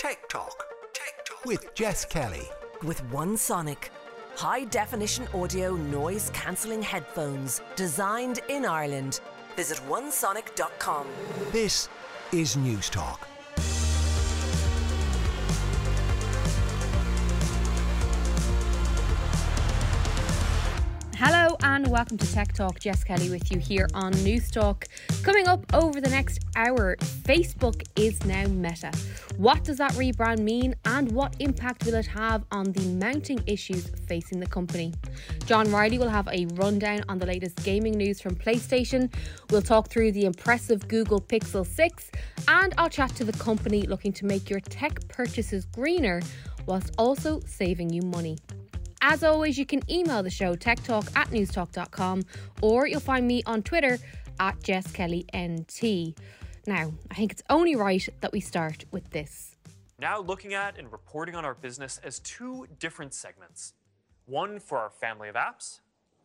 Tech Talk. Tech Talk. With Jess Kelly. With One Sonic. High definition audio noise cancelling headphones designed in Ireland. Visit onesonic.com. This is News Talk. And welcome to Tech Talk. Jess Kelly with you here on News Talk. Coming up over the next hour, Facebook is now Meta. What does that rebrand mean and what impact will it have on the mounting issues facing the company? John Riley will have a rundown on the latest gaming news from PlayStation. We'll talk through the impressive Google Pixel 6 and I'll chat to the company looking to make your tech purchases greener whilst also saving you money. As always, you can email the show techtalk at newstalk.com or you'll find me on Twitter at JessKellyNT. Now, I think it's only right that we start with this. Now looking at and reporting on our business as two different segments one for our family of apps,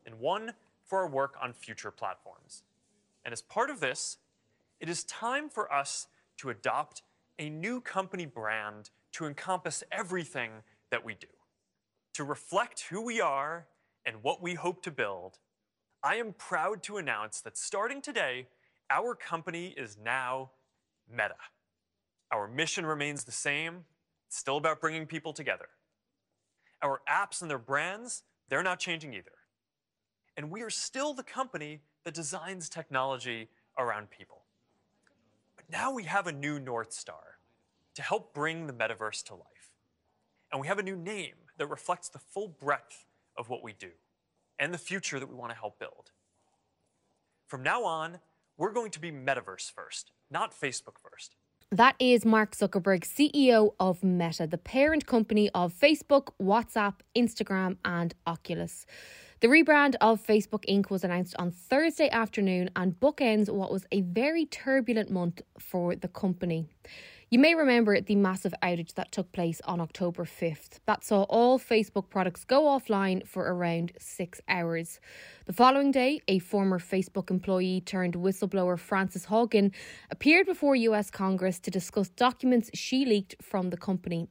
and one for our work on future platforms. And as part of this, it is time for us to adopt a new company brand to encompass everything that we do. To reflect who we are and what we hope to build, I am proud to announce that starting today, our company is now Meta. Our mission remains the same. It's still about bringing people together. Our apps and their brands, they're not changing either. And we are still the company that designs technology around people. But now we have a new North Star to help bring the metaverse to life. And we have a new name that reflects the full breadth of what we do and the future that we want to help build. From now on, we're going to be metaverse first, not Facebook first. That is Mark Zuckerberg, CEO of Meta, the parent company of Facebook, WhatsApp, Instagram, and Oculus. The rebrand of Facebook Inc. was announced on Thursday afternoon and bookends what was a very turbulent month for the company. You may remember the massive outage that took place on October 5th. That saw all Facebook products go offline for around six hours. The following day, a former Facebook employee turned whistleblower Frances Haugen appeared before US Congress to discuss documents she leaked from the company.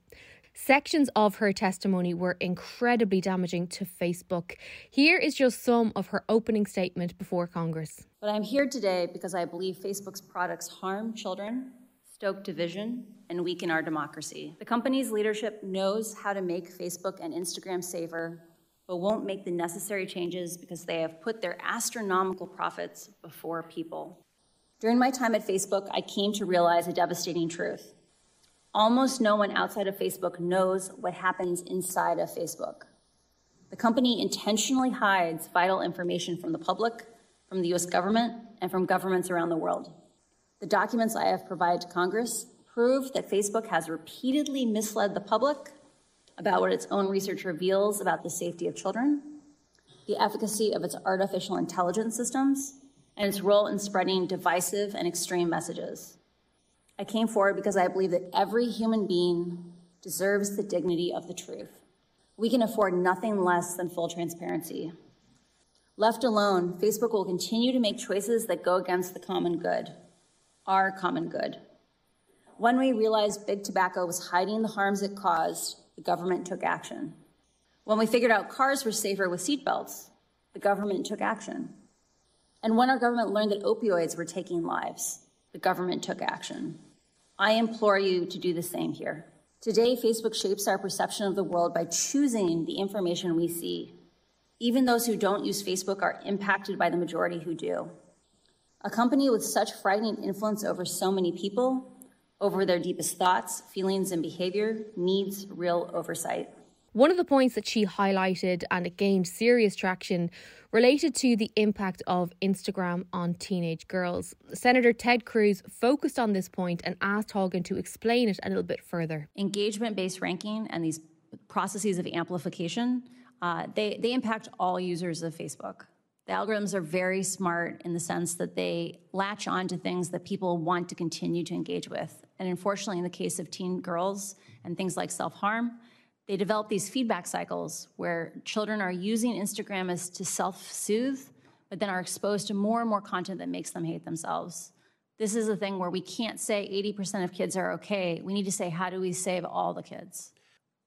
Sections of her testimony were incredibly damaging to Facebook. Here is just some of her opening statement before Congress. But I'm here today because I believe Facebook's products harm children stoke division, and weaken our democracy. The company's leadership knows how to make Facebook and Instagram safer, but won't make the necessary changes because they have put their astronomical profits before people. During my time at Facebook, I came to realize a devastating truth. Almost no one outside of Facebook knows what happens inside of Facebook. The company intentionally hides vital information from the public, from the US government, and from governments around the world. The documents I have provided to Congress prove that Facebook has repeatedly misled the public about what its own research reveals about the safety of children, the efficacy of its artificial intelligence systems, and its role in spreading divisive and extreme messages. I came forward because I believe that every human being deserves the dignity of the truth. We can afford nothing less than full transparency. Left alone, Facebook will continue to make choices that go against the common good our common good. When we realized big tobacco was hiding the harms it caused, the government took action. When we figured out cars were safer with seatbelts, the government took action. And when our government learned that opioids were taking lives, the government took action. I implore you to do the same here. Today, Facebook shapes our perception of the world by choosing the information we see. Even those who don't use Facebook are impacted by the majority who do. A company with such frightening influence over so many people, over their deepest thoughts, feelings, and behavior, needs real oversight. One of the points that she highlighted and it gained serious traction related to the impact of Instagram on teenage girls. Senator Ted Cruz focused on this point and asked Haugen to explain it a little bit further. Engagement based ranking and these processes of amplification, uh, they, they impact all users of Facebook. The algorithms are very smart in the sense that they latch on to things that people want to continue to engage with. And unfortunately, in the case of teen girls and things like self harm, they develop these feedback cycles where children are using Instagram as to self soothe, but then are exposed to more and more content that makes them hate themselves. This is a thing where we can't say 80% of kids are okay. We need to say, how do we save all the kids?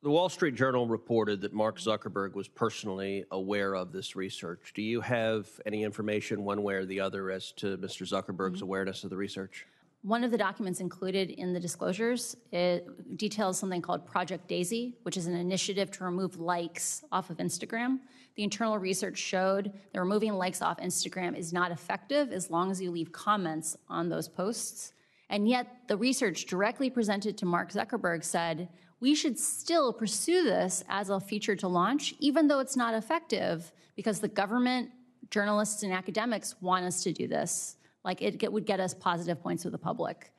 The Wall Street Journal reported that Mark Zuckerberg was personally aware of this research. Do you have any information, one way or the other, as to Mr. Zuckerberg's mm-hmm. awareness of the research? One of the documents included in the disclosures it details something called Project Daisy, which is an initiative to remove likes off of Instagram. The internal research showed that removing likes off Instagram is not effective as long as you leave comments on those posts. And yet, the research directly presented to Mark Zuckerberg said we should still pursue this as a feature to launch, even though it's not effective, because the government, journalists, and academics want us to do this. Like it would get us positive points with the public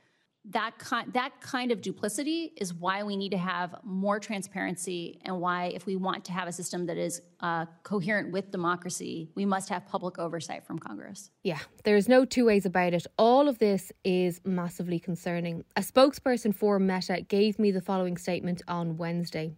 that kind that kind of duplicity is why we need to have more transparency and why if we want to have a system that is uh, coherent with democracy we must have public oversight from congress. Yeah there's no two ways about it. All of this is massively concerning. A spokesperson for meta gave me the following statement on wednesday.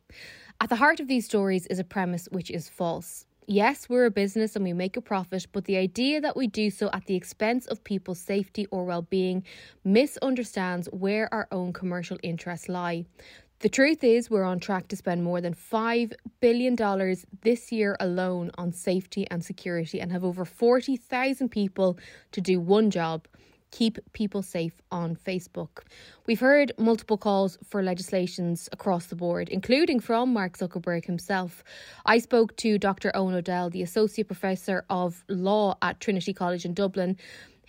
At the heart of these stories is a premise which is false Yes, we're a business and we make a profit, but the idea that we do so at the expense of people's safety or well being misunderstands where our own commercial interests lie. The truth is, we're on track to spend more than $5 billion this year alone on safety and security and have over 40,000 people to do one job keep people safe on Facebook. We've heard multiple calls for legislations across the board, including from Mark Zuckerberg himself. I spoke to Dr. Eoin O'Dell, the Associate Professor of Law at Trinity College in Dublin,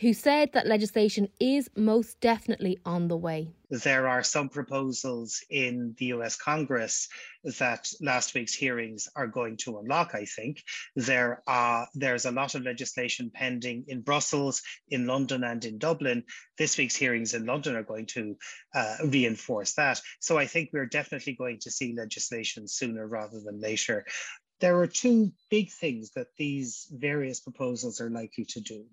who said that legislation is most definitely on the way. There are some proposals in the US Congress that last week's hearings are going to unlock, I think. There are there's a lot of legislation pending in Brussels, in London, and in Dublin. This week's hearings in London are going to uh, reinforce that. So I think we're definitely going to see legislation sooner rather than later. There are two big things that these various proposals are likely to do.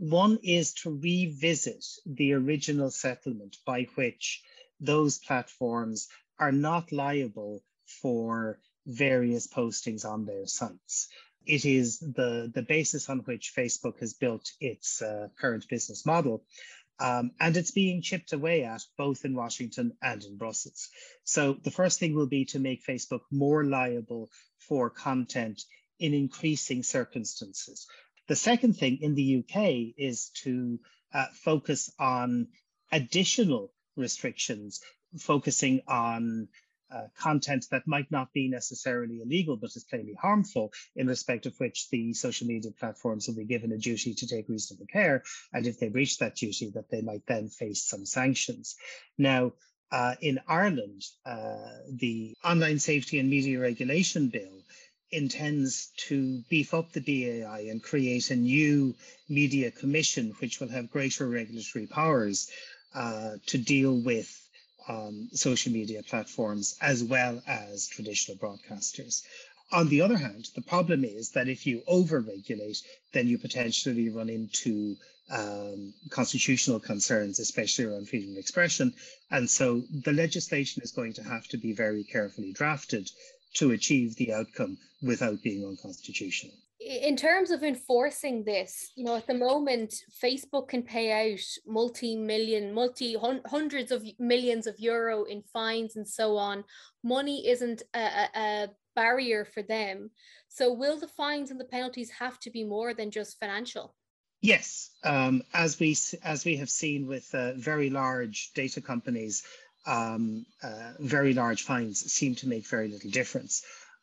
One is to revisit the original settlement by which those platforms are not liable for various postings on their sites. It is the, the basis on which Facebook has built its uh, current business model. Um, and it's being chipped away at both in Washington and in Brussels. So the first thing will be to make Facebook more liable for content in increasing circumstances. The second thing in the UK is to uh, focus on additional restrictions, focusing on uh, content that might not be necessarily illegal, but is plainly harmful, in respect of which the social media platforms will be given a duty to take reasonable care. And if they breach that duty, that they might then face some sanctions. Now, uh, in Ireland, uh, the Online Safety and Media Regulation Bill intends to beef up the BAI and create a new media commission, which will have greater regulatory powers uh, to deal with um, social media platforms as well as traditional broadcasters. On the other hand, the problem is that if you over-regulate, then you potentially run into um, constitutional concerns, especially around freedom of expression. And so the legislation is going to have to be very carefully drafted to achieve the outcome without being unconstitutional. In terms of enforcing this, you know, at the moment, Facebook can pay out multi-million, multi hundreds of millions of euro in fines and so on. Money isn't a, a barrier for them. So, will the fines and the penalties have to be more than just financial? Yes, um, as we as we have seen with uh, very large data companies, um, uh, very large fines seem to make very little difference.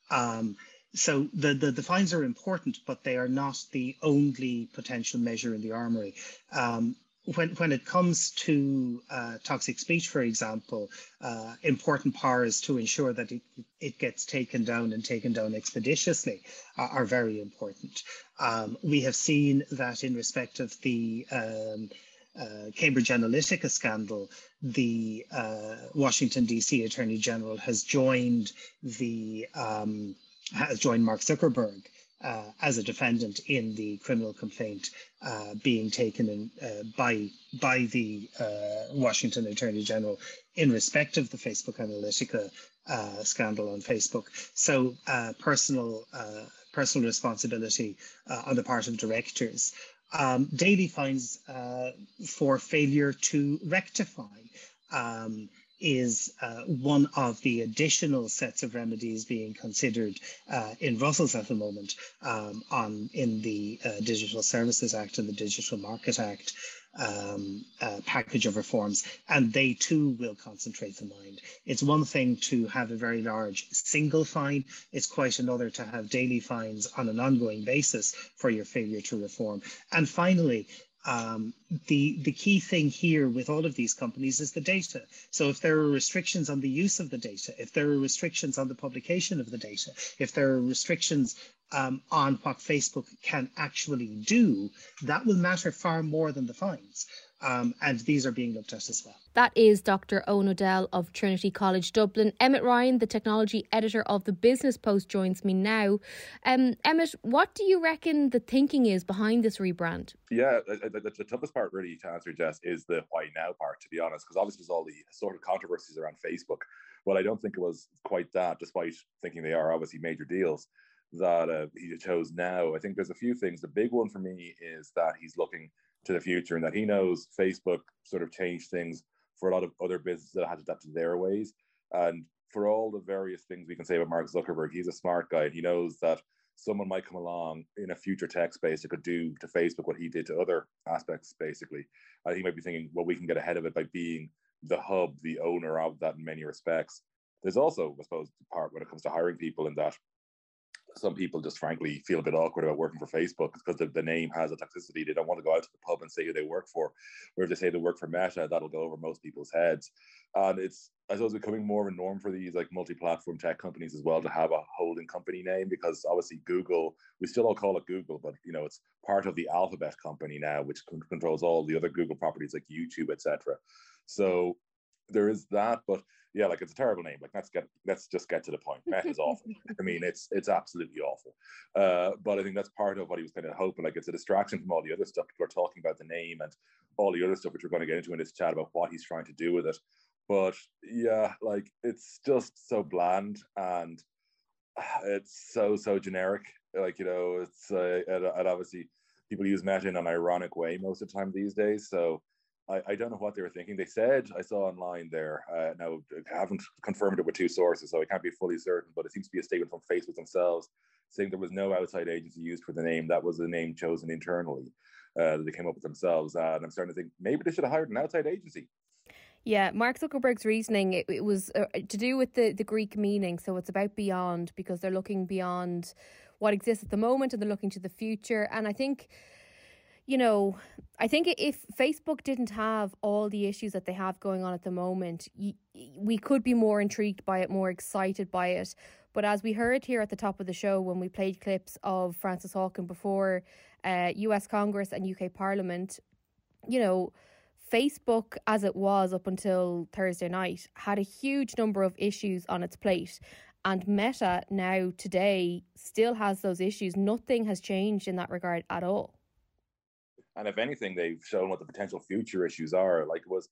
Um, so the, the, the, fines are important, but they are not the only potential measure in the armory. Um, when, when it comes to uh, toxic speech, for example, uh, important powers to ensure that it, it gets taken down and taken down expeditiously are, are very important. Um, we have seen that in respect of the um, uh, Cambridge Analytica scandal, the uh, Washington D.C. Attorney General has joined the um, has joined Mark Zuckerberg uh, as a defendant in the criminal complaint uh, being taken in, uh, by by the Washington Attorney General in respect of the Facebook Analytica scandal on Facebook. So personal personal responsibility on the part of directors um, daily fines uh, for failure to rectify um, is uh, one of the additional sets of remedies being considered uh, in Brussels at the moment um, on in the uh, Digital Services Act and the Digital Market Act um, uh, package of reforms, and they too will concentrate the mind. It's one thing to have a very large single fine, it's quite another to have daily fines on an ongoing basis for your failure to reform. And finally, um, the the key thing here with all of these companies is the data. So if there are restrictions on the use of the data, if there are restrictions on the publication of the data, if there are restrictions um, on what Facebook can actually do, that will matter far more than the fines. Um, and these are being looked at as well. That is Dr. Eoin O'Dell of Trinity College Dublin. Emmett Ryan, the technology editor of the Business Post, joins me now. Um, Emmett, what do you reckon the thinking is behind this rebrand? Yeah, the, the toughest part, really, to answer, Jess, is the why now part, to be honest, because obviously there's all the sort of controversies around Facebook. Well, I don't think it was quite that, despite thinking they are obviously major deals that uh, he chose now. I think there's a few things. The big one for me is that he's looking to the future and that he knows Facebook sort of changed things for a lot of other businesses that had to adapt to their ways. And for all the various things we can say about Mark Zuckerberg, he's a smart guy. He knows that someone might come along in a future tech space that could do to Facebook what he did to other aspects, basically. Uh, he might be thinking, well, we can get ahead of it by being the hub, the owner of that in many respects. There's also, I suppose, the part when it comes to hiring people in that some people just frankly feel a bit awkward about working for Facebook because the, the name has a toxicity. They don't want to go out to the pub and say who they work for. Or if they say they work for Meta, that'll go over most people's heads. And it's, I suppose, becoming more of a norm for these like multi-platform tech companies as well to have a holding company name because obviously Google, we still all call it Google, but you know it's part of the Alphabet company now, which controls all the other Google properties like YouTube, etc. So there is that, but yeah, like it's a terrible name. Like let's get let's just get to the point. Meta is awful. I mean, it's it's absolutely awful. Uh, but I think that's part of what he was kind of hoping. Like it's a distraction from all the other stuff. People are talking about the name and all the other stuff, which we're going to get into in this chat about what he's trying to do with it. But yeah, like it's just so bland and it's so so generic. Like you know, it's uh, and, and obviously people use Meta in an ironic way most of the time these days. So I, I don't know what they were thinking. They said I saw online there. Uh, now I haven't confirmed it with two sources, so I can't be fully certain. But it seems to be a statement from Facebook themselves saying there was no outside agency used for the name. That was the name chosen internally uh, that they came up with themselves. Uh, and I'm starting to think maybe they should have hired an outside agency. Yeah, Mark Zuckerberg's reasoning it, it was uh, to do with the the Greek meaning. So it's about beyond because they're looking beyond what exists at the moment and they're looking to the future. And I think you know, I think if Facebook didn't have all the issues that they have going on at the moment, we could be more intrigued by it, more excited by it. But as we heard here at the top of the show when we played clips of Frances Haugen before uh, US Congress and UK Parliament, you know, Facebook, as it was up until Thursday night, had a huge number of issues on its plate. And Meta now, today, still has those issues. Nothing has changed in that regard at all. And if anything, they've shown what the potential future issues are. Like it was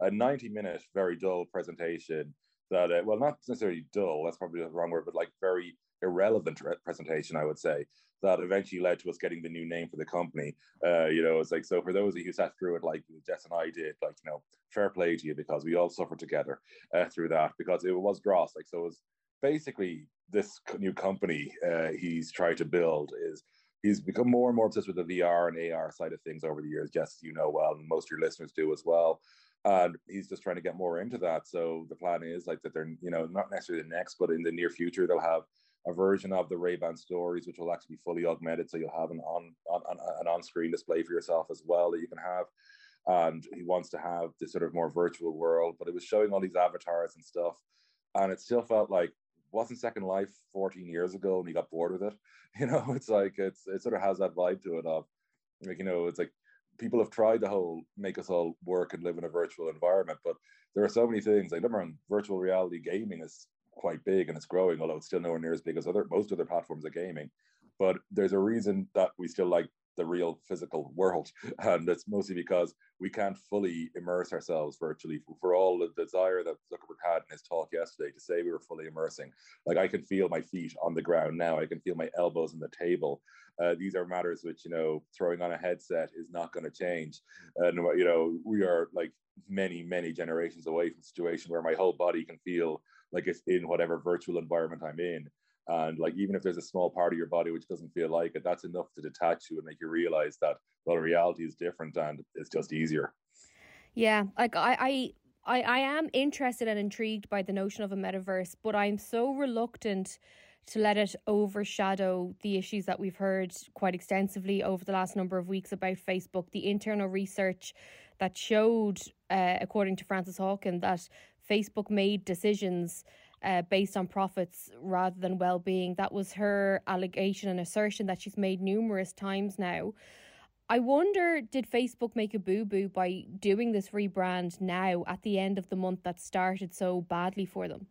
a 90 minute, very dull presentation that, uh, well, not necessarily dull, that's probably the wrong word, but like very irrelevant re- presentation, I would say, that eventually led to us getting the new name for the company. Uh, you know, it's like, so for those of you who sat through it, like Jess and I did, like, you know, fair play to you because we all suffered together uh, through that because it was dross. Like, so it was basically this new company uh, he's tried to build is he's become more and more obsessed with the VR and AR side of things over the years. Jess, you know well, and most of your listeners do as well. And he's just trying to get more into that. So the plan is like that they're, you know, not necessarily the next, but in the near future, they'll have a version of the Ray-Ban stories, which will actually be fully augmented. So you'll have an on, on, on an on-screen display for yourself as well that you can have. And he wants to have this sort of more virtual world, but it was showing all these avatars and stuff. And it still felt like wasn't Second Life 14 years ago and he got bored with it. You know, it's like it's it sort of has that vibe to it of like, you know, it's like people have tried the whole make us all work and live in a virtual environment, but there are so many things. Like remember on virtual reality gaming is quite big and it's growing, although it's still nowhere near as big as other most other platforms of gaming. But there's a reason that we still like the real physical world. And it's mostly because we can't fully immerse ourselves virtually for all the desire that Zuckerberg had in his talk yesterday to say we were fully immersing. Like I can feel my feet on the ground now. I can feel my elbows on the table. Uh, these are matters which, you know, throwing on a headset is not going to change. And, you know, we are like many, many generations away from a situation where my whole body can feel like it's in whatever virtual environment I'm in. And like even if there's a small part of your body which doesn't feel like it, that's enough to detach you and make you realize that well, reality is different and it's just easier. Yeah, like I, I I, I am interested and intrigued by the notion of a metaverse, but I'm so reluctant to let it overshadow the issues that we've heard quite extensively over the last number of weeks about Facebook, the internal research that showed, uh, according to Frances Haugen, that Facebook made decisions uh, based on profits rather than well being. That was her allegation and assertion that she's made numerous times now. I wonder, did Facebook make a boo boo by doing this rebrand now at the end of the month that started so badly for them?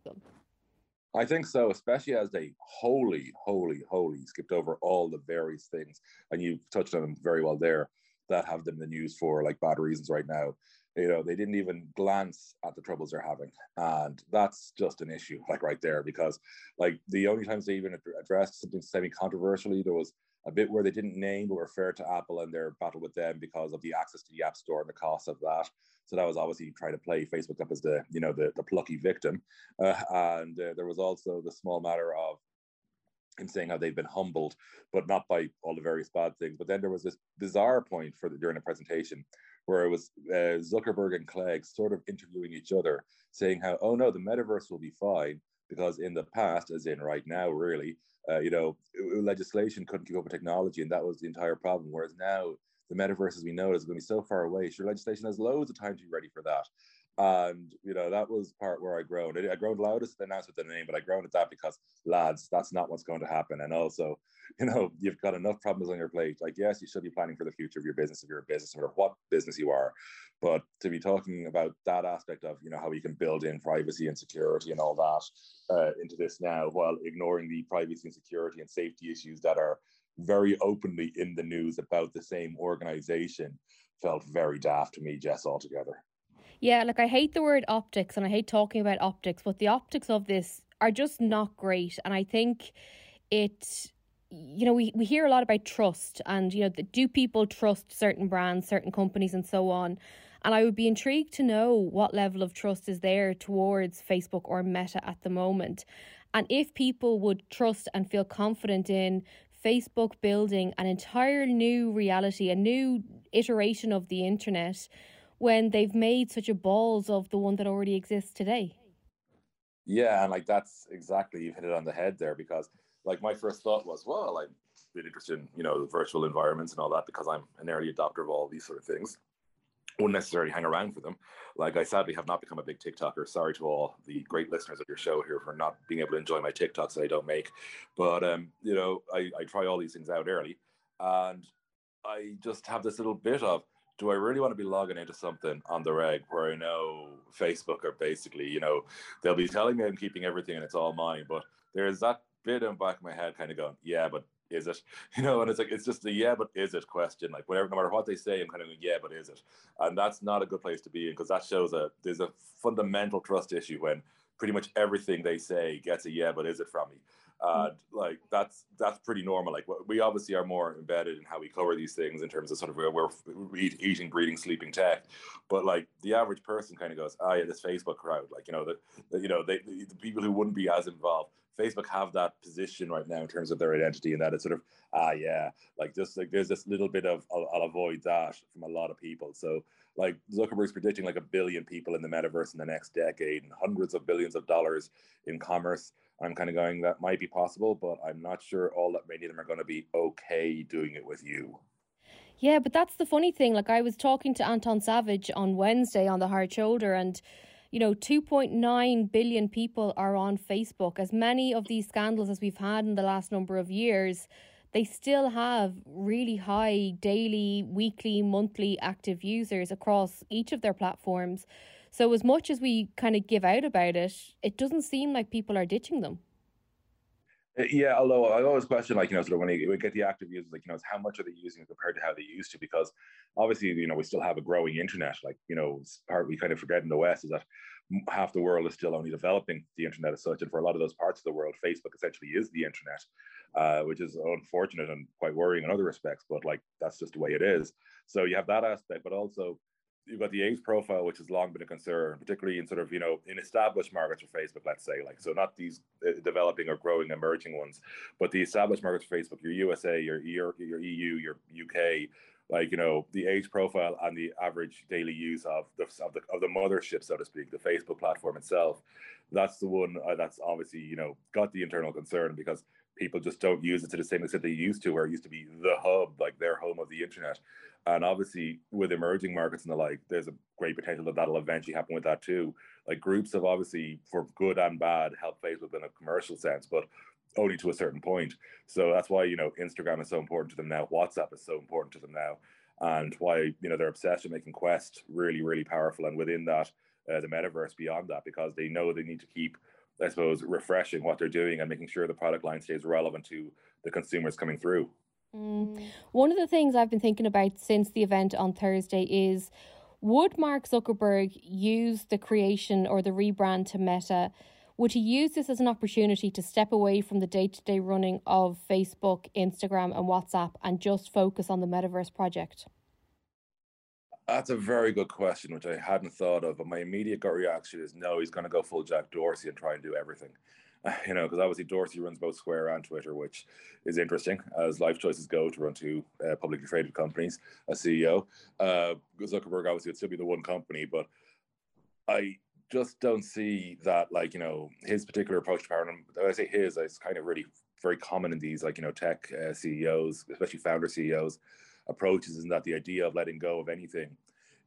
I think so, especially as they wholly, wholly, wholly skipped over all the various things, and you touched on them very well there, that have them in the news for like bad reasons right now you know they didn't even glance at the troubles they're having. And that's just an issue like right there because like the only times they even addressed something semi-controversially there was a bit where they didn't name but refer to apple and their battle with them because of the access to the app store and the cost of that. So that was obviously trying to play facebook up as the you know the, the plucky victim. Uh, and uh, there was also the small matter of him saying how they've been humbled, but not by all the various bad things. But then there was this bizarre point for the, during the presentation where it was uh, Zuckerberg and Clegg sort of interviewing each other, saying how, oh no, the metaverse will be fine because in the past, as in right now, really, uh, you know, legislation couldn't keep up with technology, and that was the entire problem. Whereas now, the metaverse, as we know, is going to be so far away. Sure, legislation has loads of time to be ready for that. And you know that was part where I groaned. I groaned loudest, then answered the name, but I groaned at that because lads, that's not what's going to happen. And also, you know, you've got enough problems on your plate. Like, yes, you should be planning for the future of your business if you're a business, matter what business you are. But to be talking about that aspect of, you know, how you can build in privacy and security and all that uh, into this now, while ignoring the privacy and security and safety issues that are very openly in the news about the same organization, felt very daft to me, Jess, altogether. Yeah, like I hate the word optics and I hate talking about optics, but the optics of this are just not great. And I think it you know, we, we hear a lot about trust and, you know, do people trust certain brands, certain companies, and so on. And I would be intrigued to know what level of trust is there towards Facebook or Meta at the moment. And if people would trust and feel confident in Facebook building an entire new reality, a new iteration of the internet when they've made such a balls of the one that already exists today. Yeah, and like that's exactly you've hit it on the head there because like my first thought was, well, I'm been interested in you know the virtual environments and all that because I'm an early adopter of all these sort of things. Wouldn't necessarily hang around for them. Like I sadly have not become a big TikToker. Sorry to all the great listeners of your show here for not being able to enjoy my TikToks that I don't make. But um, you know, I, I try all these things out early, and I just have this little bit of do I really want to be logging into something on the reg where I know Facebook are basically, you know, they'll be telling me I'm keeping everything and it's all mine, but there's that bit in the back of my head kind of going, yeah, but is it? You know, and it's like it's just a yeah, but is it question. Like whatever, no matter what they say, I'm kind of going, yeah, but is it? And that's not a good place to be in because that shows a there's a fundamental trust issue when pretty much everything they say gets a yeah, but is it from me? And like that's that's pretty normal. Like we obviously are more embedded in how we cover these things in terms of sort of where we're eating breathing sleeping tech. But like the average person kind of goes oh yeah this facebook crowd like you know the, you know they the, the people who wouldn't be as involved. Facebook have that position right now in terms of their identity and that it's sort of ah yeah. Like just like there's this little bit of I'll, I'll avoid that from a lot of people. So like Zuckerberg's predicting like a billion people in the metaverse in the next decade and hundreds of billions of dollars in commerce I'm kind of going, that might be possible, but I'm not sure all that many of them are going to be okay doing it with you. Yeah, but that's the funny thing. Like, I was talking to Anton Savage on Wednesday on the Hard Shoulder, and you know, 2.9 billion people are on Facebook. As many of these scandals as we've had in the last number of years, they still have really high daily, weekly, monthly active users across each of their platforms. So, as much as we kind of give out about it, it doesn't seem like people are ditching them. Uh, yeah, although I always question, like, you know, sort of when we get the active users, like, you know, how much are they using compared to how they used to? Because obviously, you know, we still have a growing internet. Like, you know, part we kind of forget in the West is that half the world is still only developing the internet as such. And for a lot of those parts of the world, Facebook essentially is the internet, uh, which is unfortunate and quite worrying in other respects. But like, that's just the way it is. So you have that aspect, but also you've got the age profile, which has long been a concern, particularly in sort of you know in established markets for Facebook, let's say, like so not these uh, developing or growing emerging ones, but the established markets for Facebook, your USA, your your, your EU, your UK, like you know the age profile and the average daily use of the of the of the mothership, so to speak, the Facebook platform itself. That's the one uh, that's obviously you know got the internal concern because people just don't use it to the same extent they used to, where it used to be the hub, like their home of the internet. And obviously, with emerging markets and the like, there's a great potential that that'll eventually happen with that too. Like groups have obviously, for good and bad, helped Facebook in a commercial sense, but only to a certain point. So that's why you know Instagram is so important to them now. WhatsApp is so important to them now, and why you know they're obsessed with making Quest really, really powerful. And within that, uh, the metaverse beyond that, because they know they need to keep I suppose, refreshing what they're doing and making sure the product line stays relevant to the consumers coming through. Mm. One of the things I've been thinking about since the event on Thursday is would Mark Zuckerberg use the creation or the rebrand to Meta? Would he use this as an opportunity to step away from the day to day running of Facebook, Instagram, and WhatsApp and just focus on the metaverse project? That's a very good question, which I hadn't thought of. But my immediate gut reaction is no, he's going to go full Jack Dorsey and try and do everything. you know, because obviously Dorsey runs both Square and Twitter, which is interesting as life choices go to run two uh, publicly traded companies as CEO. Uh, Zuckerberg obviously would still be the one company, but I just don't see that, like, you know, his particular approach to power. And I say his, it's kind of really very common in these, like, you know, tech uh, CEOs, especially founder CEOs approaches and that the idea of letting go of anything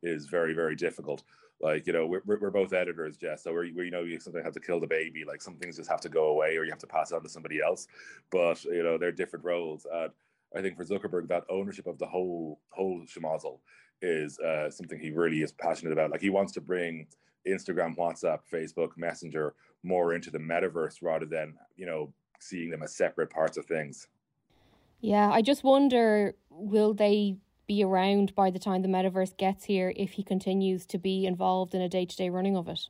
is very very difficult like you know we're, we're both editors jess so we you know you sometimes have to kill the baby like some things just have to go away or you have to pass it on to somebody else but you know they're different roles and i think for zuckerberg that ownership of the whole whole schmozzle is uh, something he really is passionate about like he wants to bring instagram whatsapp facebook messenger more into the metaverse rather than you know seeing them as separate parts of things yeah, I just wonder will they be around by the time the metaverse gets here if he continues to be involved in a day to day running of it?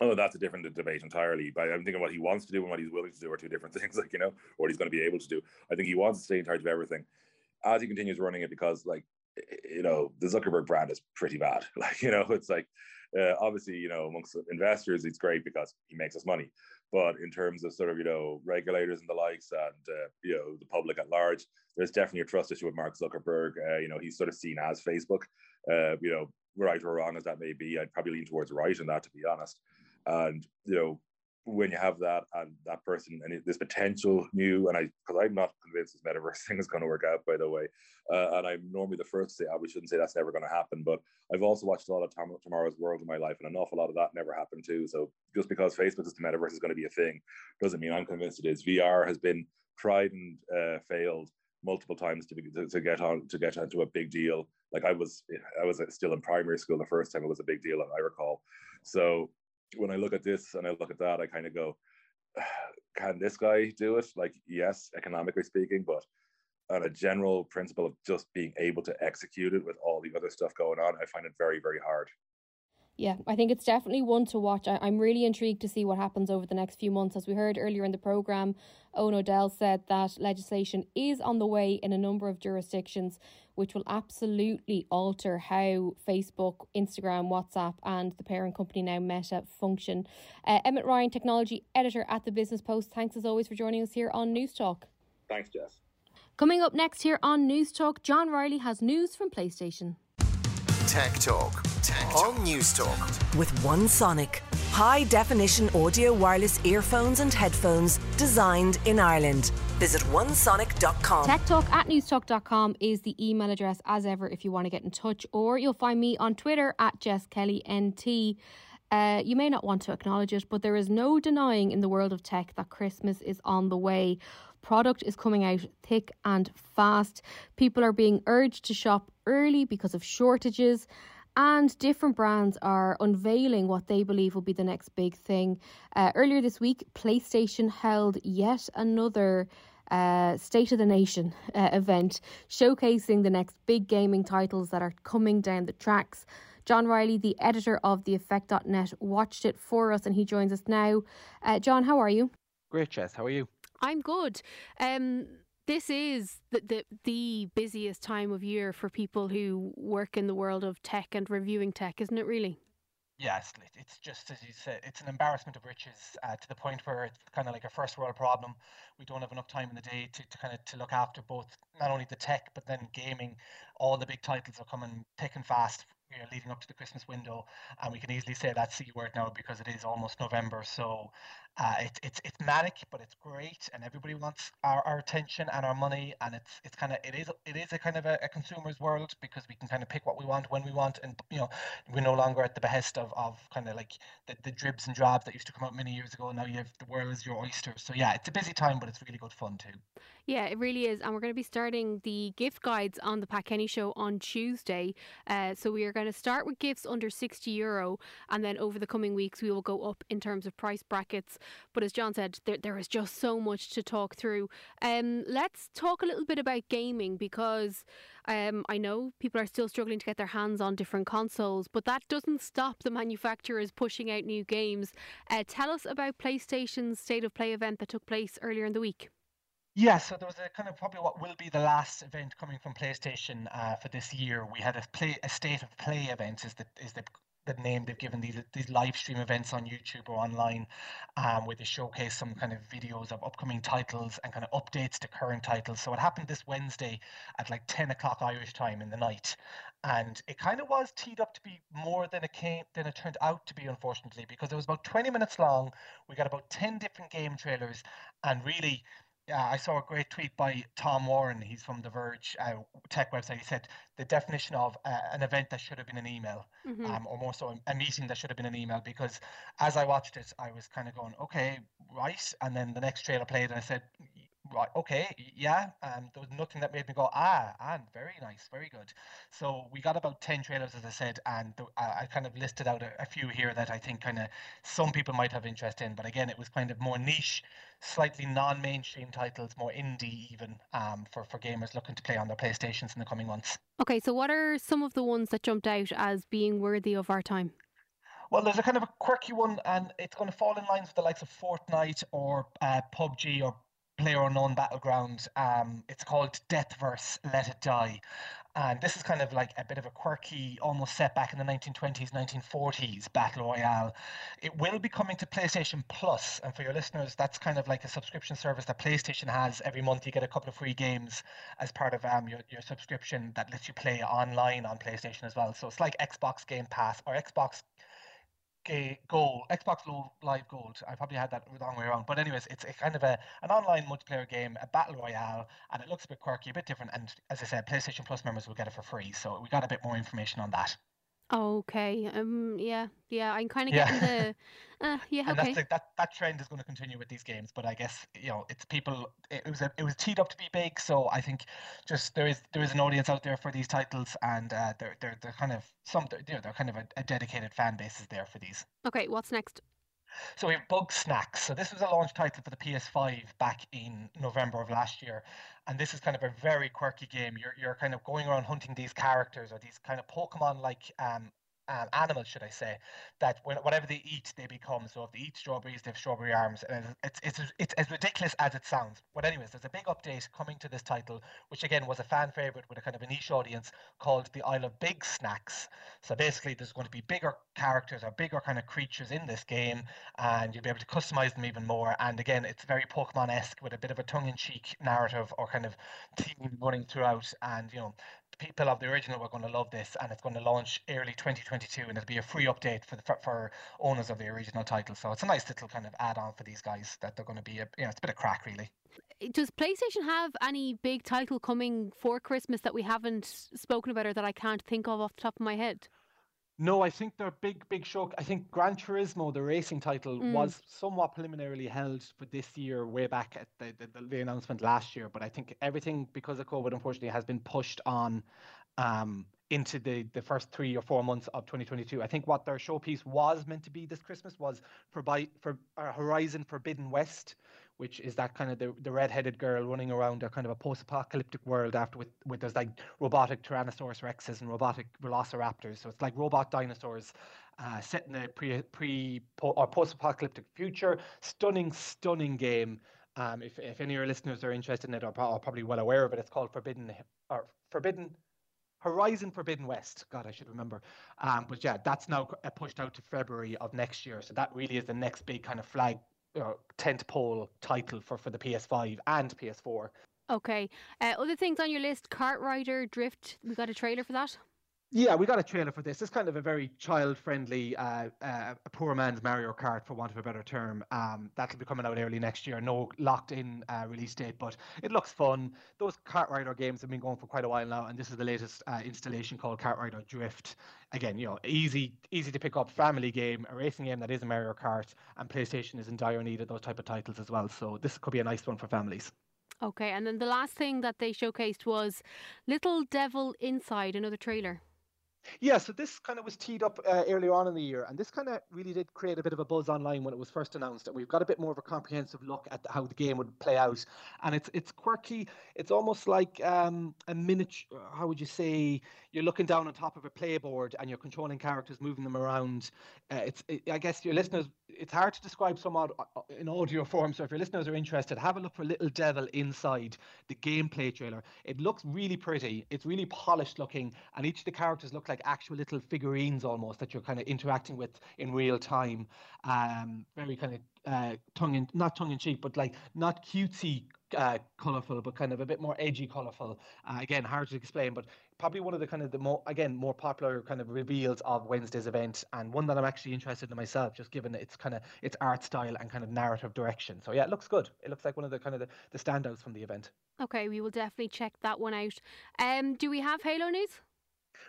Oh, that's a different debate entirely. But I'm thinking what he wants to do and what he's willing to do are two different things, like, you know, what he's going to be able to do. I think he wants to stay in charge of everything as he continues running it because, like, you know, the Zuckerberg brand is pretty bad. Like, you know, it's like, uh, obviously, you know, amongst investors, it's great because he makes us money. But in terms of sort of, you know, regulators and the likes and, uh, you know, the public at large, there's definitely a trust issue with Mark Zuckerberg. Uh, you know, he's sort of seen as Facebook, uh, you know, right or wrong as that may be. I'd probably lean towards right in that, to be honest. And, you know, when you have that and that person and this potential new and I because I'm not convinced this metaverse thing is going to work out by the way uh, and I'm normally the first to say I oh, shouldn't say that's never going to happen but I've also watched a lot of Tom- Tomorrow's World in my life and an awful lot of that never happened too so just because Facebook is the metaverse is going to be a thing doesn't mean I'm convinced it is. VR has been tried and uh, failed multiple times to, be, to, to get on to get onto a big deal. Like I was I was still in primary school the first time it was a big deal I recall. So when I look at this and I look at that, I kind of go, can this guy do it? Like, yes, economically speaking, but on a general principle of just being able to execute it with all the other stuff going on, I find it very, very hard. Yeah, I think it's definitely one to watch. I, am really intrigued to see what happens over the next few months. As we heard earlier in the programme, Eoin O'Dell said that legislation is on the way in a number of jurisdictions, which will absolutely alter how Facebook, Instagram, WhatsApp, and the parent company now Meta function. Uh, Emmett Ryan, technology editor at the Business Post, thanks as always for joining us here on News Talk. Thanks, Jess. Coming up next here on News Talk, John Riley has news from PlayStation. Tech Talk. Tech Talk. On Newstalk. With One Sonic. High definition audio wireless earphones and headphones designed in Ireland. Visit onesonic.com. Tech Talk at newstalk.com is the email address as ever if you want to get in touch, or you'll find me on Twitter at Jess Kelly NT. Uh, you may not want to acknowledge it, but there is no denying in the world of tech that Christmas is on the way. Product is coming out thick and fast. People are being urged to shop early because of shortages. and different brands are unveiling what they believe will be the next big thing. Uh, earlier this week, PlayStation held yet another uh, State of the Nation uh, event showcasing the next big gaming titles that are coming down the tracks. John Riley, the editor of the Effect.net, watched it for us and he joins us now. Uh, John, how are you? Great, Jess. How are you? I'm good. Um, this is the, the, the busiest time of year for people who work in the world of tech and reviewing tech, isn't it? Really? Yes, it's just as you said, it's an embarrassment of riches uh, to the point where it's kind of like a first world problem. We don't have enough time in the day to, to kind of to look after both not only the tech but then gaming. All the big titles are coming thick and fast you know, leading up to the Christmas window, and we can easily say that C word now because it is almost November. So uh, it's it's it's manic, but it's great, and everybody wants our, our attention and our money, and it's it's kind of it is it is a kind of a, a, consumer's world because we can kind of pick what we want when we want, and you know we're no longer at the behest of, of kind of like the, the dribs and drabs that used to come out many years ago. Now you have the world is your oyster. So yeah, it's a busy time, but it's really good fun too. Yeah, it really is, and we're going to be starting the gift guides on the Pat Kenny Show on Tuesday. Uh, so we are going to start with gifts under sixty euro, and then over the coming weeks we will go up in terms of price brackets. But as John said, there, there is just so much to talk through. Um, let's talk a little bit about gaming because um, I know people are still struggling to get their hands on different consoles, but that doesn't stop the manufacturers pushing out new games. Uh, tell us about PlayStation's State of Play event that took place earlier in the week. Yeah, so there was a kind of probably what will be the last event coming from PlayStation uh, for this year. We had a play a state of play event is the is the the name they've given these these live stream events on YouTube or online, um, where they showcase some kind of videos of upcoming titles and kind of updates to current titles. So it happened this Wednesday at like ten o'clock Irish time in the night, and it kind of was teed up to be more than it came than it turned out to be, unfortunately, because it was about twenty minutes long. We got about ten different game trailers, and really yeah, I saw a great tweet by Tom Warren. He's from the Verge uh, tech website. He said the definition of uh, an event that should have been an email, mm-hmm. um, or more so a meeting that should have been an email. Because as I watched it, I was kind of going, okay, right. And then the next trailer played, and I said, right, okay, yeah. Um, there was nothing that made me go, ah, and very nice, very good. So we got about 10 trailers, as I said, and the, I, I kind of listed out a, a few here that I think kind of some people might have interest in. But again, it was kind of more niche slightly non-mainstream titles, more indie even, um, for, for gamers looking to play on their PlayStations in the coming months. Okay, so what are some of the ones that jumped out as being worthy of our time? Well, there's a kind of a quirky one, and it's going to fall in line with the likes of Fortnite or uh, PUBG or Player Unknown Battleground. Um, it's called Deathverse Let It Die. And this is kind of like a bit of a quirky, almost set back in the 1920s, 1940s battle royale. It will be coming to PlayStation Plus, and for your listeners, that's kind of like a subscription service that PlayStation has. Every month, you get a couple of free games as part of um, your, your subscription that lets you play online on PlayStation as well. So it's like Xbox Game Pass or Xbox A gold, Xbox Live Gold. I probably had that the wrong way around. But anyways, it's a kind of a an online multiplayer game, a battle royale, and it looks a bit quirky, a bit different. And as I said, PlayStation Plus members will get it for free. So we got a bit more information on that. Okay. Um. Yeah. Yeah. I'm kind of yeah. getting the. Uh, yeah. and okay. That's that that trend is going to continue with these games, but I guess you know it's people. It was a, it was teed up to be big, so I think just there is there is an audience out there for these titles, and uh, they're they're they're kind of some they're, they're kind of a, a dedicated fan base is there for these. Okay. What's next? So we have Bugsnax. So this was a launch title for the PS5 back in November of last year, and this is kind of a very quirky game. You're you're kind of going around hunting these characters or these kind of Pokemon-like um, um, animals, should I say, that whatever they eat, they become. So if they eat strawberries, they have strawberry arms, and it's it's it's as ridiculous as it sounds. But anyways, there's a big update coming to this title, which again was a fan favorite with a kind of a niche audience called the Isle of Bigsnax. So basically, there's going to be bigger characters or bigger kind of creatures in this game, and you'll be able to customize them even more. And again, it's very Pokemon-esque with a bit of a tongue-in-cheek narrative or kind of theme running throughout, and you know people of the original are going to love this, and it's going to launch early 2022, and it'll be a free update for the for, owners of the original title. So it's a nice little kind of add-on for these guys that they're going to be a you know it's a bit of crack really. Does PlayStation have any big title coming for Christmas that we haven't spoken about or that I can't think of off the top of my head? No, I think their big, big show. I think Gran Turismo, the racing title, mm. was somewhat preliminarily held for this year, way back at the, the, the, announcement last year. But I think everything, because of COVID, unfortunately, has been pushed on um, into the the first three or four months of 2022. I think what their showpiece was meant to be this Christmas was for by for uh, Horizon Forbidden West, which is that kind of the, the red-headed girl running around a kind of a post-apocalyptic world after with with there's like robotic Tyrannosaurus rexes and robotic velociraptors. So it's like robot dinosaurs uh, set in a pre pre or post-apocalyptic future. Stunning, stunning game. Um, if if any of your listeners are interested in it, or, are probably well aware of it, it's called Forbidden or Forbidden Horizon Forbidden West. God, I should remember. Um, but yeah, that's now pushed out to February of next year. So that really is the next big kind of flag uh, tent pole title for, for the PS5 and PS4. Okay. Uh, other things on your list Kart Rider Drift. We got a trailer for that? Yeah, we got a trailer for this. It's kind of a very child-friendly, uh, uh, poor man's Mario Kart, for want of a better term. Um, that'll be coming out early next year. No locked-in uh, release date, but it looks fun. Those Kart Rider games have been going for quite a while now, and this is the latest uh, installation called Kart Rider Drift. Again, you know, easy, easy to pick up family game, a racing game that is a Mario Kart, and PlayStation is in dire need of those type of titles as well. So this could be a nice one for families. Okay, and then the last thing that they showcased was Little Devil Inside, another trailer. Yeah, so this kind of was teed up uh, earlier on in the year, and this kind of really did create a bit of a buzz online when it was first announced. And we've got a bit more of a comprehensive look at how the game would play out, and it's it's quirky. It's almost like um, a miniature. How would you say? You're looking down on top of a playboard, and you're controlling characters, moving them around. Uh, it's it, I guess your listeners. It's hard to describe somewhat uh, in audio form. So if your listeners are interested, have a look for Little Devil Inside the gameplay trailer. It looks really pretty. It's really polished looking, and each of the characters look like actual little figurines almost that you're kind of interacting with in real time. Um, very kind of uh, tongue in not tongue in cheek, but like not cutesy uh, colorful, but kind of a bit more edgy colorful. Uh, again, hard to explain, but probably one of the kind of the more again more popular kind of reveals of Wednesday's event, and one that I'm actually interested in myself, just given its kind of its art style and kind of narrative direction. So yeah, it looks good. It looks like one of the kind of the, the standouts from the event. Okay, we will definitely check that one out. Um, do we have Halo news?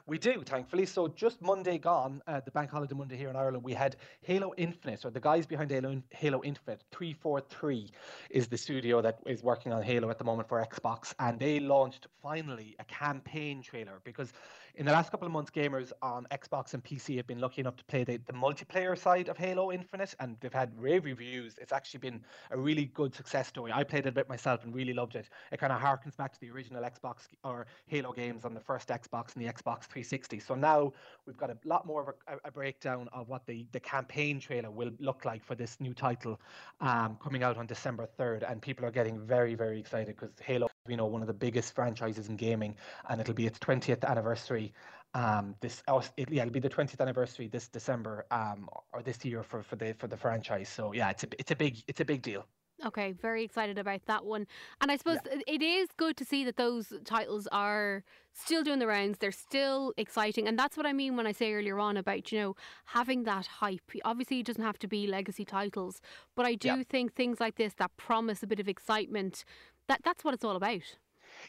We do, thankfully. So just Monday gone, uh, the bank holiday Monday here in Ireland, we had Halo Infinite, or the guys behind Halo, Halo Infinite, 343 is the studio that is working on Halo at the moment for Xbox, and they launched finally a campaign trailer because in the last couple of months, gamers on Xbox and PC have been lucky enough to play the, the multiplayer side of Halo Infinite, and they've had rave reviews. It's actually been a really good success story. I played it a bit myself and really loved it. It kind of harkens back to the original Xbox or Halo games on the first Xbox and the Xbox 360. So now we've got a lot more of a, a breakdown of what the, the campaign trailer will look like for this new title um, coming out on December 3rd, and people are getting very, very excited because Halo you know one of the biggest franchises in gaming, and it'll be its 20th anniversary. Um, this oh, it, yeah, it'll be the 20th anniversary this December um, or this year for, for the for the franchise. So yeah, it's a it's a big it's a big deal. Okay, very excited about that one. And I suppose yeah. it is good to see that those titles are still doing the rounds. They're still exciting. And that's what I mean when I say earlier on about, you know, having that hype. Obviously, it doesn't have to be legacy titles, but I do yeah. think things like this that promise a bit of excitement that that's what it's all about.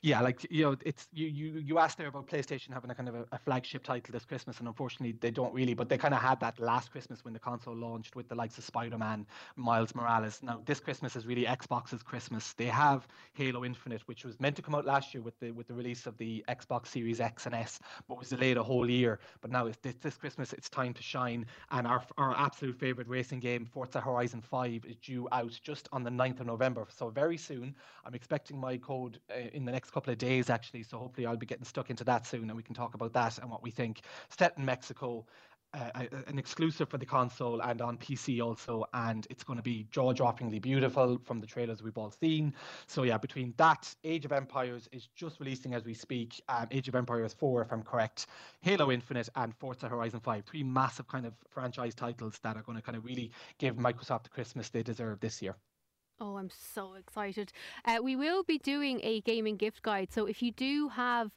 Yeah, like you know, it's you you you asked there about PlayStation having a kind of a, a, flagship title this Christmas, and unfortunately they don't really. But they kind of had that last Christmas when the console launched with the likes of Spider-Man, Miles Morales. Now this Christmas is really Xbox's Christmas. They have Halo Infinite, which was meant to come out last year with the with the release of the Xbox Series X and S, but was delayed a whole year. But now it's this, Christmas, it's time to shine, and our our absolute favorite racing game, Forza Horizon 5, is due out just on the 9th of November. So very soon, I'm expecting my code uh, in the next next couple of days, actually. So hopefully, I'll be getting stuck into that soon, and we can talk about that and what we think. Set in Mexico, uh, an exclusive for the console and on PC also, and it's going to be jaw-droppingly beautiful from the trailers we've all seen. So yeah, between that, Age of Empires is just releasing as we speak. Um, Age of Empires 4, if I'm correct, Halo Infinite, and Forza Horizon 5, three massive kind of franchise titles that are going to kind of really give Microsoft the Christmas they deserve this year. Oh, I'm so excited. Uh, we will be doing a gaming gift guide. So if you do have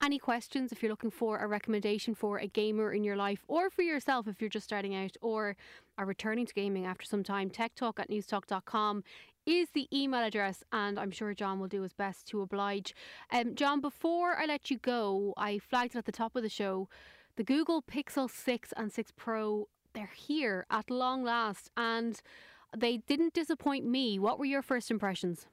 any questions, if you're looking for a recommendation for a gamer in your life or for yourself if you're just starting out or are returning to gaming after some time, techtalk at newstalk.com is the email address, and I'm sure John will do his best to oblige. Um, John, before I let you go, I flagged it at the top of the show the Google Pixel 6 and 6 Pro, they're here at long last. And they didn't disappoint me. What were your first impressions?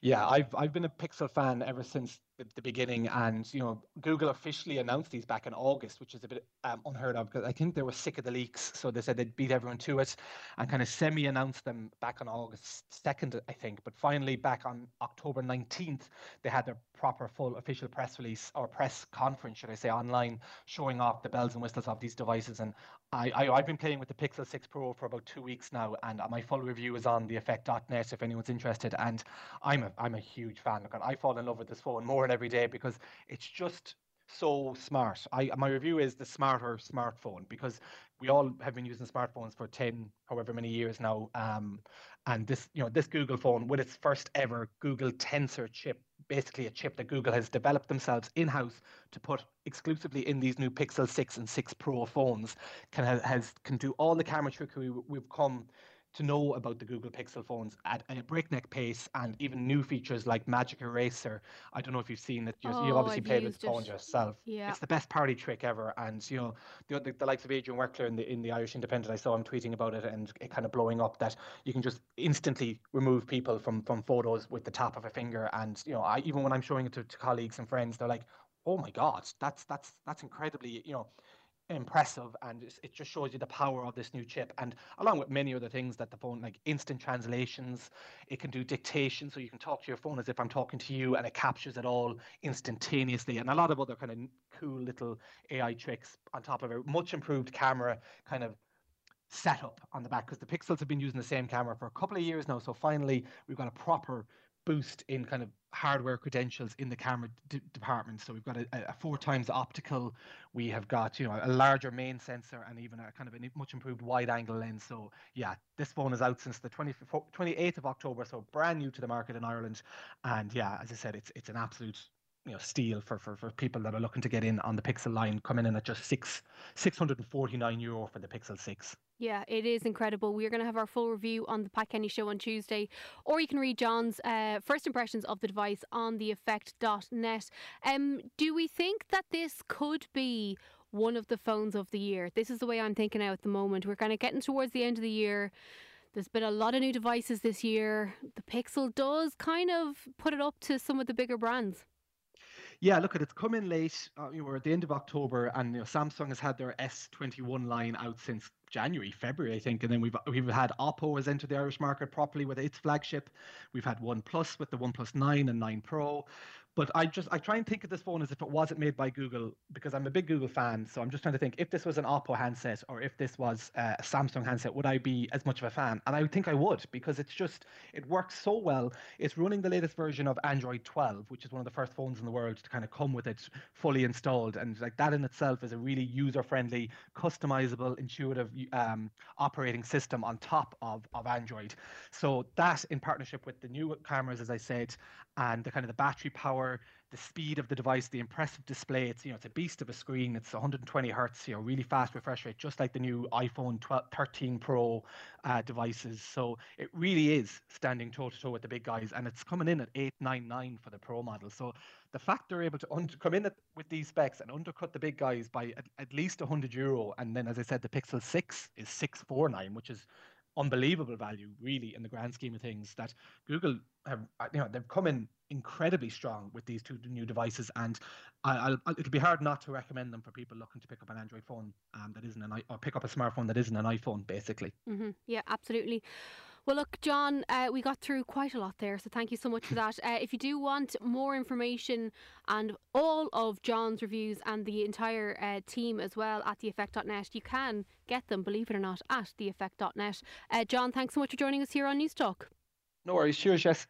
Yeah, I've I've been a Pixel fan ever since the, the, beginning. And you know, Google officially announced these back in August, which is a bit um, unheard of because I think they were sick of the leaks, so they said they'd beat everyone to it, and kind of semi-announced them back on August second, I think. But finally, back on October nineteenth, they had their proper full official press release or press conference, should I say, online, showing off the bells and whistles of these devices. And I, I have been playing with the Pixel 6 Pro for about two weeks now, and my full review is on theeffect.net if anyone's interested. And I'm a I'm a huge fan. Look, I fall in love with this phone more and every day because it's just so smart. I my review is the smarter smartphone because we all have been using smartphones for 10 however many years now um, and this you know this google phone with its first ever google tensor chip basically a chip that google has developed themselves in-house to put exclusively in these new pixel 6 and 6 pro phones can has can do all the camera trickery we've come to know about the Google Pixel phones at a breakneck pace and even new features like Magic Eraser. I don't know if you've seen it. you oh, you've obviously I've played with the phone yourself. Yeah. It's the best party trick ever. And, you know, the, the, the likes of Adrian Weckler in the, in the Irish Independent, I saw him tweeting about it and it kind of blowing up that you can just instantly remove people from, from photos with the tap of a finger. And, you know, I, even when I'm showing it to, to colleagues and friends, they're like, oh my God, that's, that's, that's incredibly, you know, impressive and it just shows you the power of this new chip and along with many other things that the phone like instant translations it can do dictation so you can talk to your phone as if i'm talking to you and it captures it all instantaneously and a lot of other kind of cool little ai tricks on top of it much improved camera kind of setup on the back because the pixels have been using the same camera for a couple of years now so finally we've got a proper boost in kind of hardware credentials in the camera d- department. So we've got a, a, four times optical. We have got you know a larger main sensor and even a kind of a much improved wide angle lens. So yeah, this phone is out since the 28th of October, so brand new to the market in Ireland. And yeah, as I said, it's it's an absolute you know steal for, for, for people that are looking to get in on the Pixel line, coming in at just six six hundred and forty nine euro for the Pixel six. Yeah, it is incredible. We're going to have our full review on the Pat Kenny show on Tuesday, or you can read John's uh, first impressions of the device on theeffect.net. Um, do we think that this could be one of the phones of the year? This is the way I'm thinking now at the moment. We're kind of getting towards the end of the year. There's been a lot of new devices this year. The Pixel does kind of put it up to some of the bigger brands. Yeah, look, at it's come in late. Uh, you know, we're at the end of October, and you know, Samsung has had their S21 line out since January, February, I think, and then we've we've had Oppo has entered the Irish market properly with its flagship. We've had OnePlus with the OnePlus Nine and Nine Pro. But I just I try and think of this phone as if it wasn't made by Google because I'm a big Google fan. So I'm just trying to think if this was an Oppo handset or if this was a Samsung handset, would I be as much of a fan? And I think I would because it's just it works so well. It's running the latest version of Android 12, which is one of the first phones in the world to kind of come with it fully installed, and like that in itself is a really user-friendly, customizable, intuitive um, operating system on top of of Android. So that in partnership with the new cameras, as I said, and the kind of the battery power, the speed of the device, the impressive display. It's you know it's a beast of a screen. It's 120 hertz, you know, really fast refresh rate, just like the new iPhone 12, 13 Pro uh, devices. So it really is standing toe to toe with the big guys, and it's coming in at 899 for the Pro model. So the fact they're able to come in at, with these specs and undercut the big guys by at, at least 100 euro, and then as I said, the Pixel 6 is 649, which is unbelievable value, really, in the grand scheme of things. That Google have, uh, you know, they've come in incredibly strong with these two new devices, and I, it'll be hard not to recommend them for people looking to pick up an Android phone um, that isn't an or pick up a smartphone that isn't an iPhone, basically. Mm-hmm. Yeah, absolutely. Well, look, John, uh, we got through quite a lot there, so thank you so much for that. Uh, if you do want more information and all of John's reviews and the entire uh, team as well at theeffect.net, you can get them, believe it or not, at theeffect.net. Uh, John, thanks so much for joining us here on Newstalk. No worries. Cheers, Jess.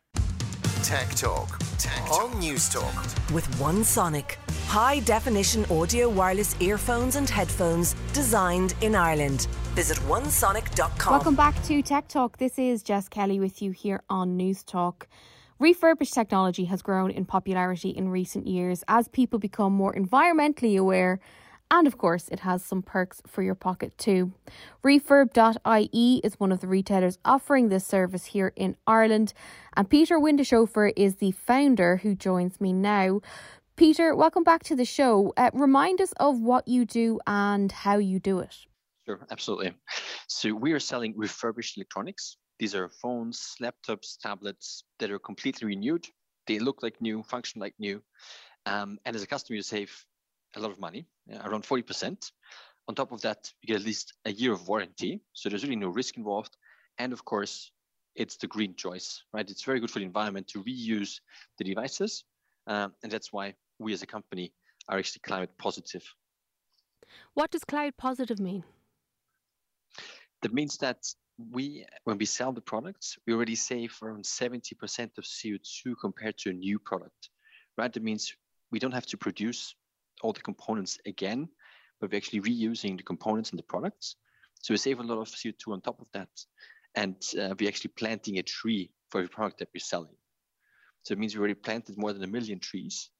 Tech Talk. Tech Talk. On Newstalk. With One Sonic. High definition audio wireless earphones and headphones designed in Ireland. Visit onesonic.com. Welcome back to Tech Talk. This is Jess Kelly with you here on Newstalk. Refurbished technology has grown in popularity in recent years as people become more environmentally aware and of course, it has some perks for your pocket too. Refurbed.ie is one of the retailers offering this service here in Ireland. And Peter Windischhofer is the founder who joins me now. Peter, welcome back to the show. Uh, remind us of what you do and how you do it. Sure, absolutely. So we are selling refurbished electronics. These are phones, laptops, tablets that are completely renewed They look like new, function like new. Um, and as a customer, you save a lot of money, around 40%. On top of that, you get at least a year of warranty. So there's really no risk involved. And of course, it's the green choice, right? It's very good for the environment to reuse the devices. Um, and that's why we as a company are actually climate positive. What does climate positive mean? That means that we, when we sell the products, we already save around 70% of CO2 compared to a new product, right? That means we don't have to produce all the components again, but we're actually reusing the components and the products. So we save a lot of CO2 on top of that. And uh, we're actually planting a tree for every product that we're selling. So it means we already planted more than a million trees.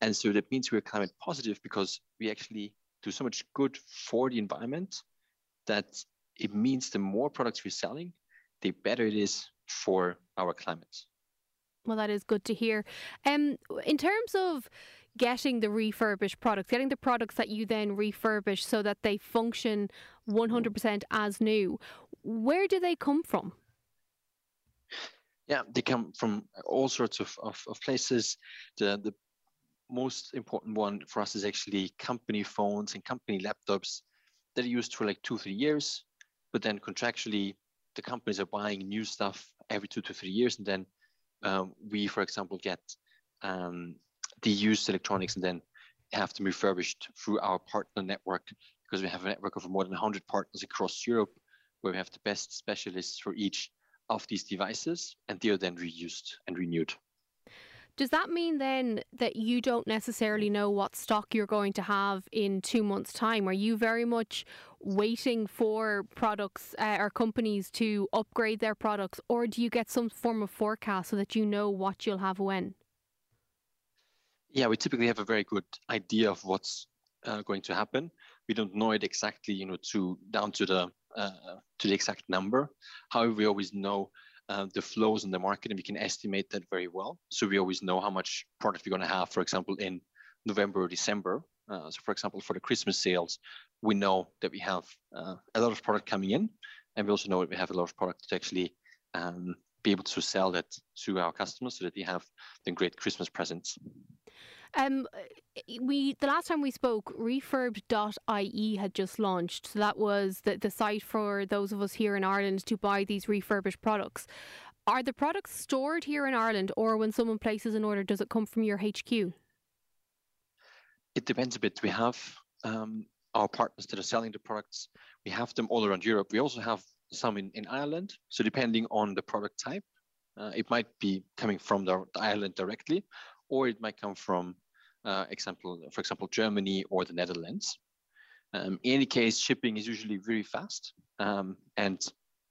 And so that means we're climate positive because we actually do so much good for the environment that it means the more products we're selling, the better it is for our climate. Well, that is good to hear. Um, in terms of getting the refurbished products, getting the products that you then refurbish so that they function 100% as new, where do they come from? Yeah, they come from all sorts of, of, of places. The, the most important one for us is actually company phones and company laptops that are used for like two, three years. But then contractually, the companies are buying new stuff every two to three years. And then um, we, for example, get um, the used electronics and then have them refurbished through our partner network because we have a network of more than 100 partners across Europe where we have the best specialists for each of these devices and they are then reused and renewed. Does that mean then that you don't necessarily know what stock you're going to have in two months' time? Are you very much waiting for products uh, or companies to upgrade their products, or do you get some form of forecast so that you know what you'll have when? Yeah, we typically have a very good idea of what's uh, going to happen. We don't know it exactly, you know, to down to the uh, to the exact number. However, we always know uh, the flows in the market and we can estimate that very well. So we always know how much product we're going to have, for example, in November or December. Uh, so, for example, for the Christmas sales, we know that we have uh, a lot of product coming in, and we also know that we have a lot of product to actually um, be able to sell that to our customers so that they have the great Christmas presents. Um, we the last time we spoke, refurbed.ie had just launched. So that was the, the site for those of us here in Ireland to buy these refurbished products. Are the products stored here in Ireland, or when someone places an order, does it come from your HQ? It depends a bit. We have um, our partners that are selling the products. We have them all around Europe. We also have some in, in Ireland. So depending on the product type, uh, it might be coming from the, the island directly, or it might come from, uh, example, for example, Germany or the Netherlands. Um, in any case, shipping is usually very fast, um, and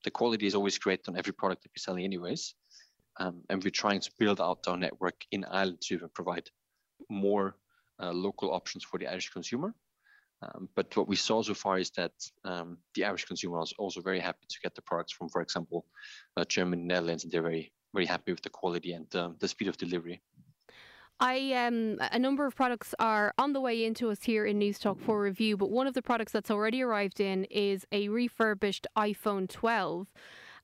the quality is always great on every product that we're selling, anyways. Um, and we're trying to build out our network in Ireland to provide more uh, local options for the Irish consumer. Um, but what we saw so far is that um, the Irish consumer is also very happy to get the products from, for example, uh, Germany, Netherlands, and they're very, very happy with the quality and um, the speed of delivery. I um a number of products are on the way into us here in Newstalk for review, but one of the products that's already arrived in is a refurbished iPhone 12.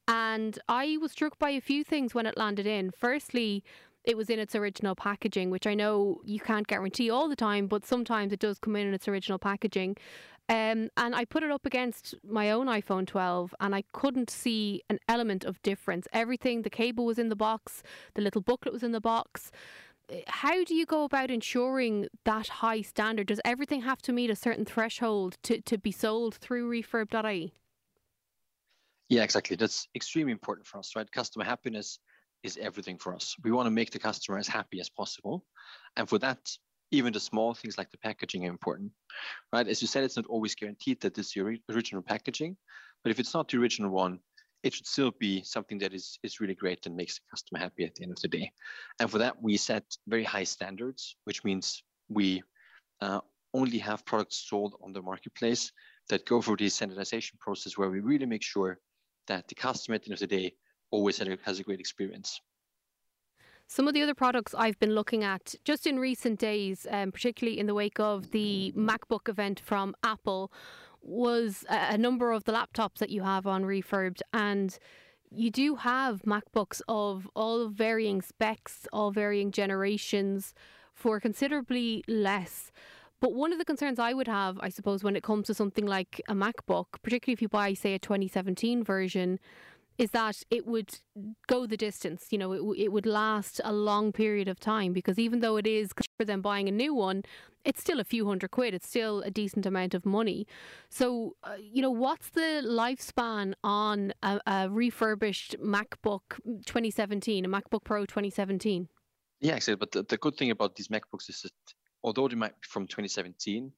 And I was struck by a few things when it landed in. Firstly, it was in its original packaging, which I know you can't guarantee all the time, but sometimes it does come in in its original packaging. Um, and I put it up against my own iPhone 12 and I couldn't see an element of difference. Everything, the cable was in the box, the little booklet was in the box how do you go about ensuring that high standard? Does everything have to meet a certain threshold to, to be sold through refurbed.ie? Yeah, exactly. That's extremely important for us, right? Customer happiness is everything for us. We want to make the customer as happy as possible. And for that, even the small things like the packaging are important, right? As you said, it's not always guaranteed that this is your original packaging, but if it's not the original one, it should still be something that is, is really great and makes the customer happy at the end of the day. And for that, we set very high standards, which means we uh, only have products sold on the marketplace that go through the standardization process where we really make sure that the customer at the end of the day always has a great experience. Some of the other products I've been looking at just in recent days, um, particularly in the wake of the MacBook event from Apple, was a number of the laptops that you have on refurbed and you do have MacBooks of all varying specs, all varying generations for considerably less. But one of the concerns I would have, I suppose, when it comes to something like a MacBook, particularly if you buy, say, a 2017 version, is that it would go the distance. You know, it, it would last a long period of time because even though it is cheaper than buying a new one, it's still a few hundred quid. It's still a decent amount of money. So, uh, you know, what's the lifespan on a, a, refurbished MacBook 2017, a MacBook Pro 2017? Yeah, exactly. But the, the good thing about these MacBooks is that although they might be from 2017,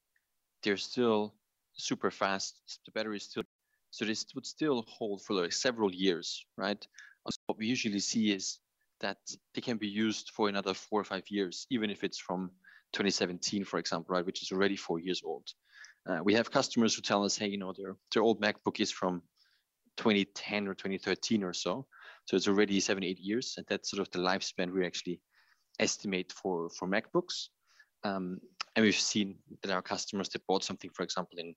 they're still super fast. The battery is still so this would still hold for like several years, right? So what we usually see is that they can be used for another four or five years, even if it's from 2017, for example, right, which is already four years old. Uh, we have customers who tell us, hey, you know, their their old MacBook is from 2010 or 2013 or so, so it's already seven, eight years, and that's sort of the lifespan we actually estimate for for MacBooks. Um, and we've seen that our customers that bought something, for example, in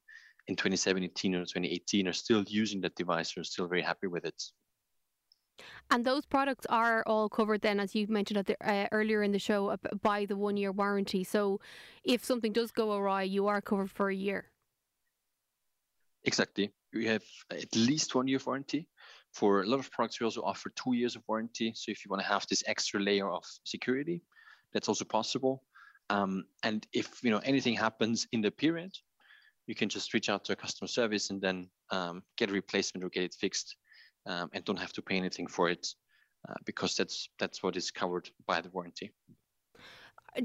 in 2017 or 2018 are still using that device are still very happy with it. And those products are all covered then, as you mentioned the, uh, earlier in the show, by the one year warranty. So if something does go awry, you are covered for a year. Exactly. We have at least one year warranty. For a lot of products, we also offer two years of warranty. So if you want to have this extra layer of security, that's also possible. Um, and if you know anything happens in the period, you can just reach out to a customer service and then um, get a replacement or get it fixed um, and don't have to pay anything for it uh, because that's that's what is covered by the warranty.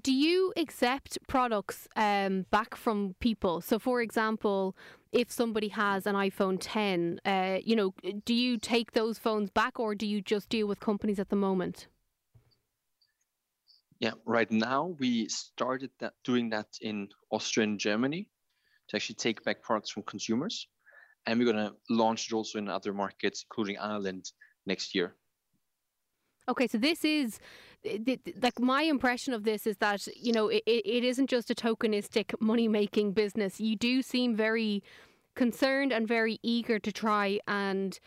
Do you accept products um, back from people? So, for example, if somebody has an iPhone 10, uh, you know, do you take those phones back, or do you just deal with companies at the moment? Yeah, right now we started that doing that in Austria and Germany to actually take back products from consumers. And we're going to launch it also in other markets, including Ireland, next year. Okay, so this is like my impression of this is that you know it, it isn't just a tokenistic money making business. You do seem very concerned and very eager to try and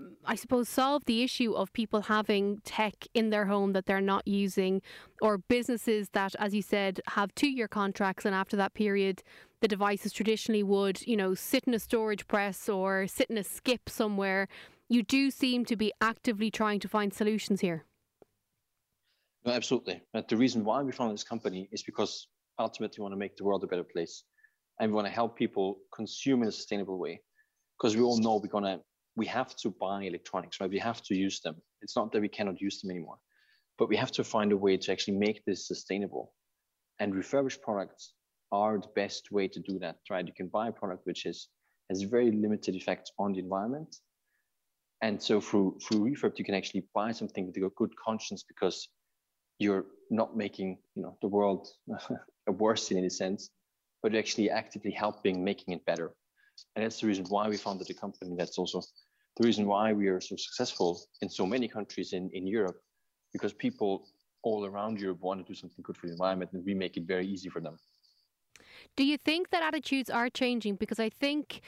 mm, I suppose, solve the issue of people having tech in their home that they're not using, or businesses that, as you said, have two year contracts, and after that period, the devices traditionally would, you know, sit in a storage press or sit in a skip somewhere. You do seem to be actively trying to find solutions here. No, absolutely. But the reason why we founded this company is because ultimately we want to make the world a better place. And we want to help people consume in a sustainable way. Because we all know we're going to we have to buy electronics, right? We have to use them. It's not that we cannot use them anymore, but we have to find a way to actually make this sustainable. And refurbished products are the best way to do that, right? You can buy a product which is has very limited effects on the environment. And so through through refurb, you can actually buy something with a good conscience because you're not making you know the world worse in any sense, but you're actually actively helping making it better. And that's the reason why we founded the company. That's also the reason why we are so successful in so many countries in, in Europe, because people all around Europe want to do something good for the environment and we make it very easy for them. Do you think that attitudes are changing? Because I think,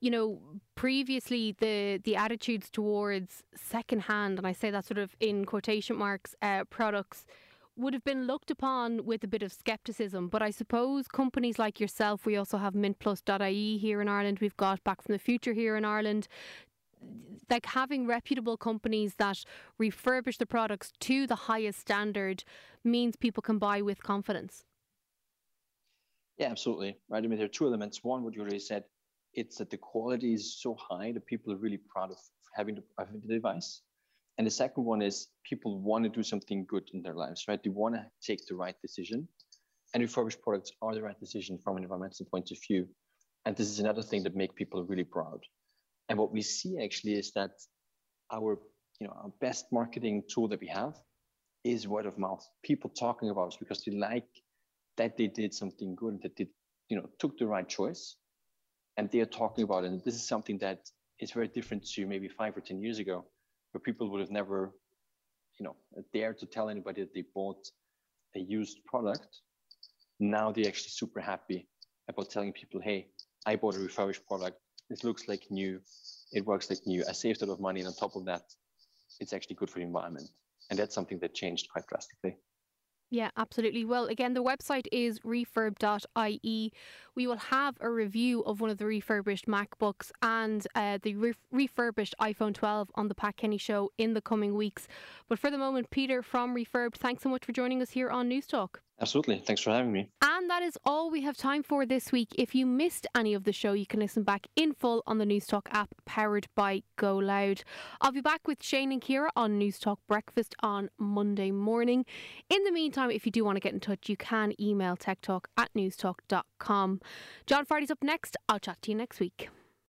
you know, previously the the attitudes towards secondhand, and I say that sort of in quotation marks, uh, products would have been looked upon with a bit of skepticism. But I suppose companies like yourself, we also have mintplus.ie here in Ireland, we've got Back from the Future here in Ireland. Like having reputable companies that refurbish the products to the highest standard means people can buy with confidence. Yeah, absolutely. Right. I mean, there are two elements. One, what you already said, it's that the quality is so high that people are really proud of having the, having the device. And the second one is people want to do something good in their lives, right? They want to take the right decision. And refurbished products are the right decision from an environmental point of view. And this is another thing that make people really proud. And what we see actually is that our, you know, our best marketing tool that we have is word of mouth. People talking about us because they like that they did something good, that they, you know, took the right choice, and they are talking about it. And this is something that is very different to maybe five or ten years ago, where people would have never, you know, dared to tell anybody that they bought a used product. Now they're actually super happy about telling people, hey, I bought a refurbished product. It looks like new. it works like new. I saved a lot of money, and on top of that, it's actually good for the environment. And that's something that changed quite drastically. Yeah, absolutely. Well, again, the website is refurbed.ie. We will have a review of one of the refurbished MacBooks and uh, the re- refurbished iPhone 12 on the Pat Kenny Show in the coming weeks. But for the moment, Peter from Refurbed, thanks so much for joining us here on Newstalk. Absolutely. Thanks for having me. And that is all we have time for this week. If you missed any of the show, you can listen back in full on the Newstalk app powered by GoLoud. I'll be back with Shane and Ciara on Newstalk Breakfast on Monday morning. In the meantime, if you do want to get in touch, you can email techtalk at newstalk.com. John Fardy's up next. I'll chat to you next week.